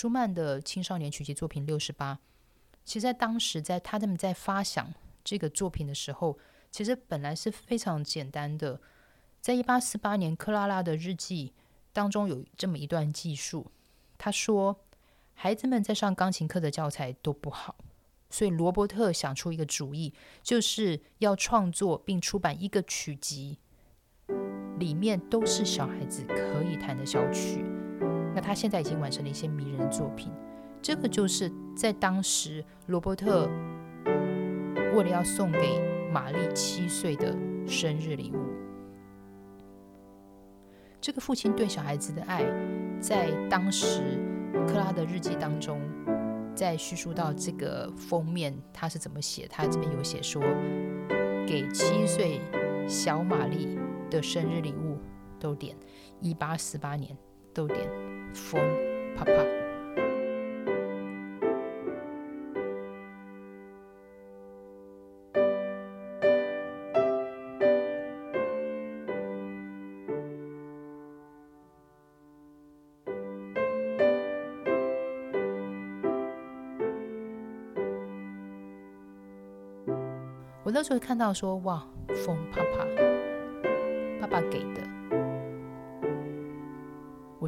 舒曼的青少年曲集作品六十八，其实在当时在他们在发想这个作品的时候，其实本来是非常简单的。在一八四八年，克拉拉的日记当中有这么一段记述，他说：“孩子们在上钢琴课的教材都不好，所以罗伯特想出一个主意，就是要创作并出版一个曲集，里面都是小孩子可以弹的小曲。他现在已经完成了一些迷人的作品，这个就是在当时罗伯特为了要送给玛丽七岁的生日礼物。”这个父亲对小孩子的爱，在当时克拉的日记当中，在叙述到这个封面，他是怎么写？他这边有写说，给七岁小玛丽的生日礼物，都点一八四八年，都点风啪啪。我那时候看到说，哇，风啪啪，爸爸给的，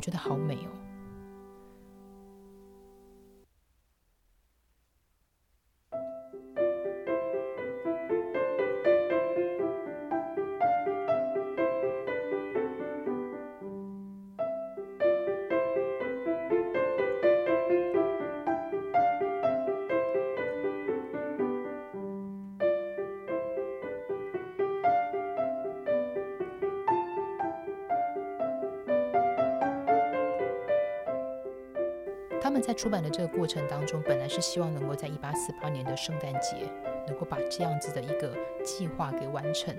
觉得好美哦。他们在出版的这个过程当中，本来是希望能够在一八四八年的圣诞节，能够把这样子的一个计划给完成。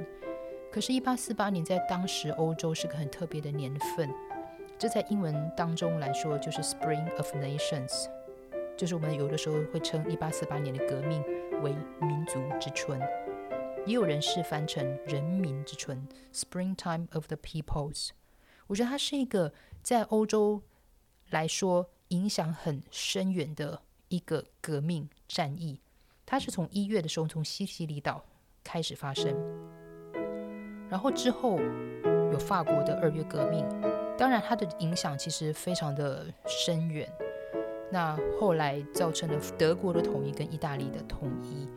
可是，一八四八年在当时欧洲是个很特别的年份，这在英文当中来说就是 Spring of Nations，就是我们有的时候会称一八四八年的革命为民族之春，也有人是翻成人民之春 （Springtime of the Peoples）。我觉得它是一个在欧洲来说。影响很深远的一个革命战役，它是从一月的时候从西西里岛开始发生，然后之后有法国的二月革命，当然它的影响其实非常的深远。那后来造成了德国的统一跟意大利的统一，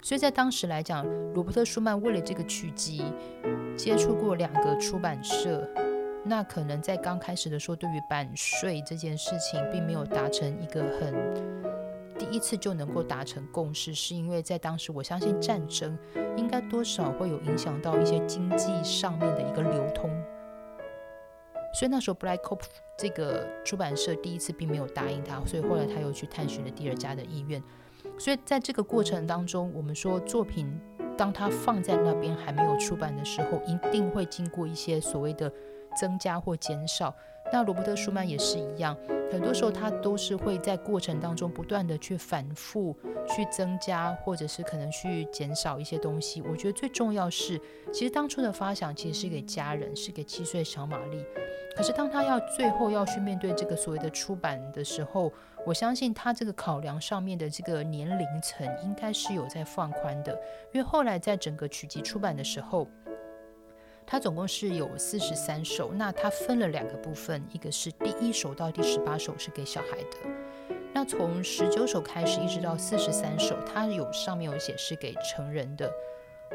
所以在当时来讲，罗伯特舒曼为了这个曲集接触过两个出版社。那可能在刚开始的时候，对于版税这件事情，并没有达成一个很第一次就能够达成共识，是因为在当时，我相信战争应该多少会有影响到一些经济上面的一个流通，所以那时候 Black Cop 这个出版社第一次并没有答应他，所以后来他又去探寻了第二家的意愿，所以在这个过程当中，我们说作品当他放在那边还没有出版的时候，一定会经过一些所谓的。增加或减少，那罗伯特舒曼也是一样，很多时候他都是会在过程当中不断的去反复去增加，或者是可能去减少一些东西。我觉得最重要是，其实当初的发想其实是给家人，是给七岁小玛丽。可是当他要最后要去面对这个所谓的出版的时候，我相信他这个考量上面的这个年龄层应该是有在放宽的，因为后来在整个曲集出版的时候。它总共是有四十三首，那它分了两个部分，一个是第一首到第十八首是给小孩的，那从十九首开始一直到四十三首，它有上面有写是给成人的。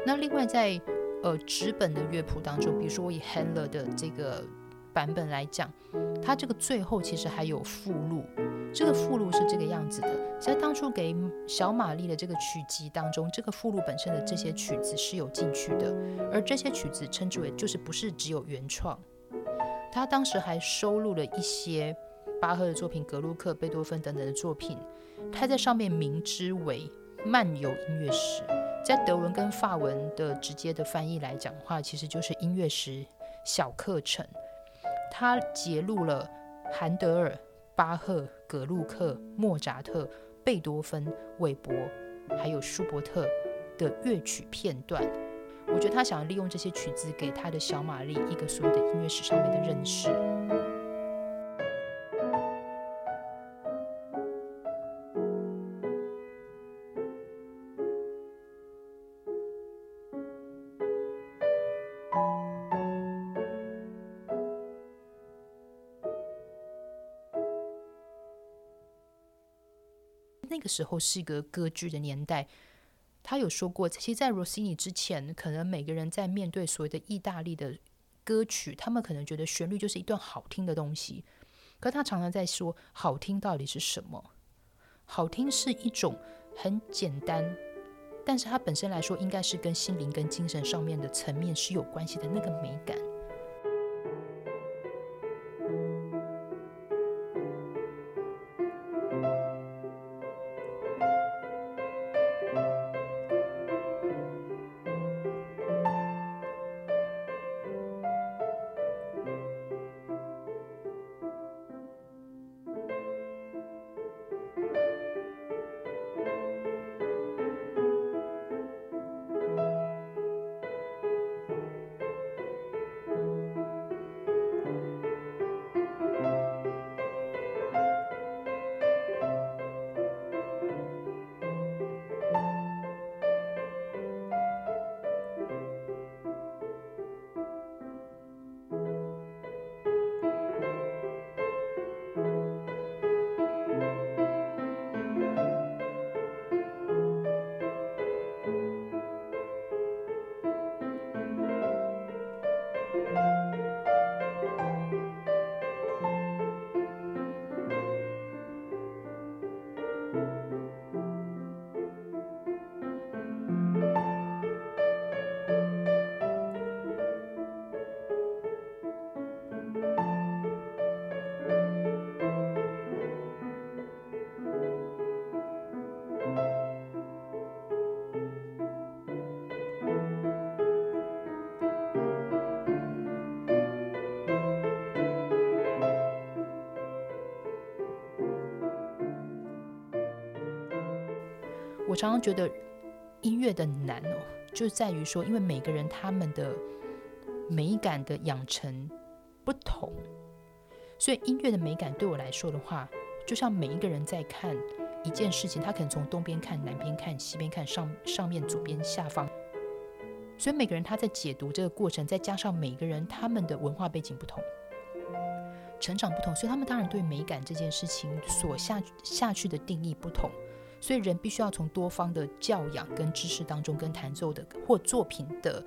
那另外在呃纸本的乐谱当中，比如说我以 HANL 的这个版本来讲，它这个最后其实还有附录。这个附录是这个样子的，在当初给小玛丽的这个曲集当中，这个附录本身的这些曲子是有进去的，而这些曲子称之为就是不是只有原创，他当时还收录了一些巴赫的作品、格鲁克、贝多芬等等的作品，他在上面明之为漫游音乐史，在德文跟法文的直接的翻译来讲的话，其实就是音乐史小课程，他揭录了韩德尔。巴赫、格鲁克、莫扎特、贝多芬、韦伯，还有舒伯特的乐曲片段，我觉得他想要利用这些曲子给他的小玛丽一个所谓的音乐史上面的认识。那个时候是一个歌剧的年代。他有说过，其实，在罗西尼之前，可能每个人在面对所谓的意大利的歌曲，他们可能觉得旋律就是一段好听的东西。可他常常在说，好听到底是什么？好听是一种很简单，但是它本身来说，应该是跟心灵跟精神上面的层面是有关系的那个美感。我常常觉得音乐的难哦，就在于说，因为每个人他们的美感的养成不同，所以音乐的美感对我来说的话，就像每一个人在看一件事情，他可能从东边看、南边看、西边看、上上面、左边、下方，所以每个人他在解读这个过程，再加上每个人他们的文化背景不同、成长不同，所以他们当然对美感这件事情所下下去的定义不同。所以人必须要从多方的教养跟知识当中，跟弹奏的或作品的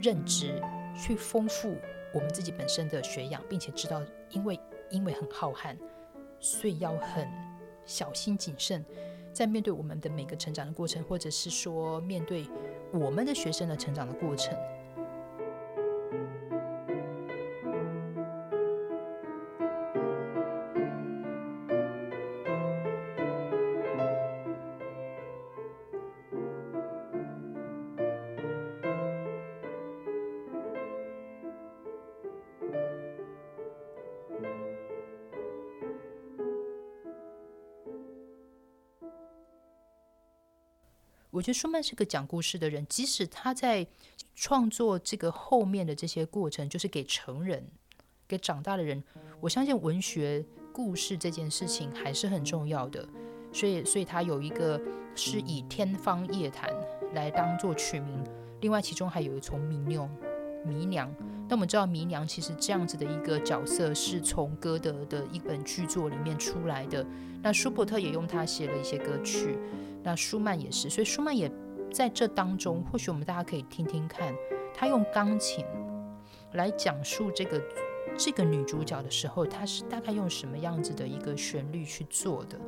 认知，去丰富我们自己本身的学养，并且知道，因为因为很浩瀚，所以要很小心谨慎，在面对我们的每个成长的过程，或者是说面对我们的学生的成长的过程。我觉得舒曼是个讲故事的人，即使他在创作这个后面的这些过程，就是给成人、给长大的人，我相信文学故事这件事情还是很重要的。所以，所以他有一个是以《天方夜谭》来当做取名，另外其中还有一从名用》。迷娘。那我们知道迷娘其实这样子的一个角色是从歌德的一本剧作里面出来的。那舒伯特也用它写了一些歌曲。那舒曼也是，所以舒曼也在这当中，或许我们大家可以听听看，他用钢琴来讲述这个这个女主角的时候，他是大概用什么样子的一个旋律去做的。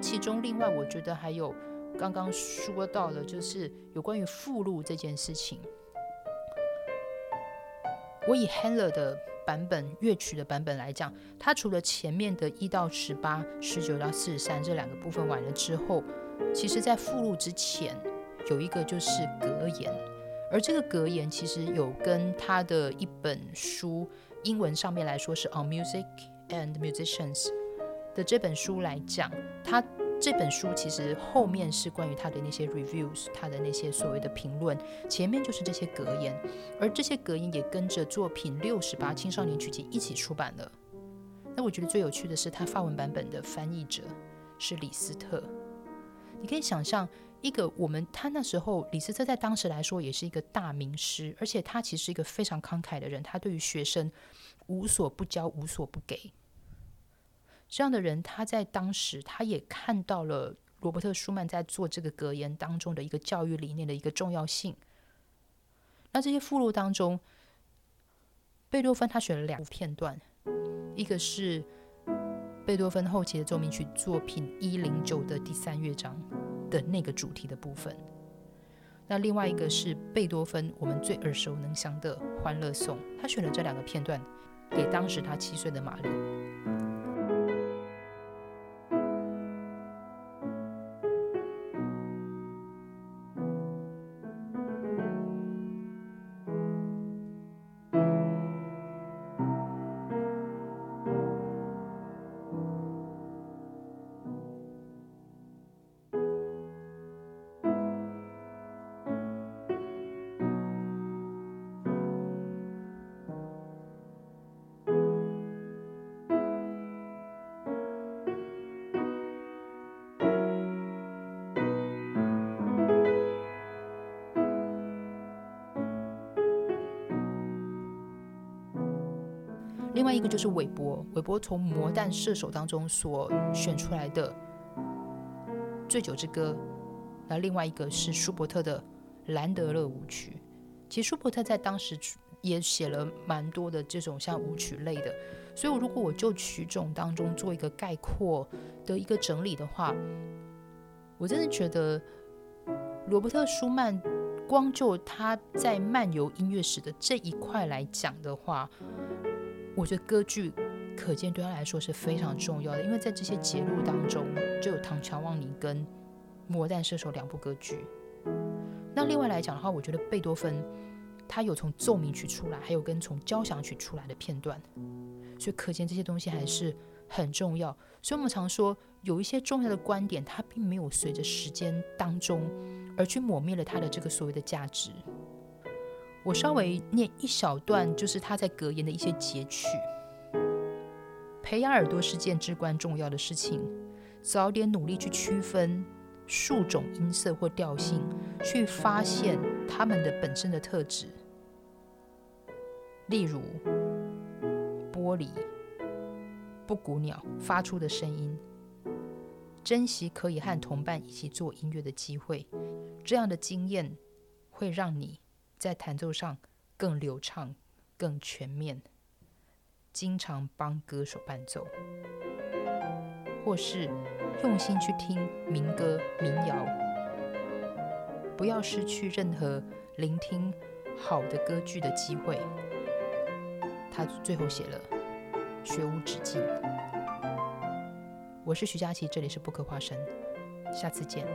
其中另外我觉得还有刚刚说到的，就是有关于附录这件事情。我以 Handler 的版本乐曲的版本来讲，它除了前面的一到十八、十九到四十三这两个部分完了之后，其实在附录之前有一个就是格言，而这个格言其实有跟他的一本书英文上面来说是 On Music and Musicians 这本书来讲，他。这本书其实后面是关于他的那些 reviews，他的那些所谓的评论，前面就是这些格言，而这些格言也跟着作品六十八青少年曲集一起出版了。那我觉得最有趣的是，他发文版本的翻译者是李斯特。你可以想象，一个我们他那时候李斯特在当时来说也是一个大名师，而且他其实是一个非常慷慨的人，他对于学生无所不教，无所不给。这样的人，他在当时他也看到了罗伯特·舒曼在做这个格言当中的一个教育理念的一个重要性。那这些附录当中，贝多芬他选了两片段，一个是贝多芬后期的奏鸣曲作品一零九的第三乐章的那个主题的部分，那另外一个是贝多芬我们最耳熟能详的《欢乐颂》，他选了这两个片段给当时他七岁的玛丽。另外一个就是韦伯，韦伯从《魔弹射手》当中所选出来的《醉酒之歌》，那另外一个是舒伯特的《兰德勒舞曲》。其实舒伯特在当时也写了蛮多的这种像舞曲类的，所以如果我就曲种当中做一个概括的一个整理的话，我真的觉得罗伯特舒曼光就他在漫游音乐史的这一块来讲的话。我觉得歌剧可见对他来说是非常重要的，因为在这些节录当中就有《唐乔望尼》跟《魔弹射手》两部歌剧。那另外来讲的话，我觉得贝多芬他有从奏鸣曲出来，还有跟从交响曲出来的片段，所以可见这些东西还是很重要。所以我们常说有一些重要的观点，它并没有随着时间当中而去抹灭了它的这个所谓的价值。我稍微念一小段，就是他在格言的一些截取。培养耳朵是件至关重要的事情，早点努力去区分数种音色或调性，去发现它们的本身的特质。例如，玻璃、布谷鸟发出的声音，珍惜可以和同伴一起做音乐的机会，这样的经验会让你。在弹奏上更流畅、更全面，经常帮歌手伴奏，或是用心去听民歌、民谣，不要失去任何聆听好的歌剧的机会。他最后写了“学无止境”。我是徐佳琪，这里是不可花生，下次见。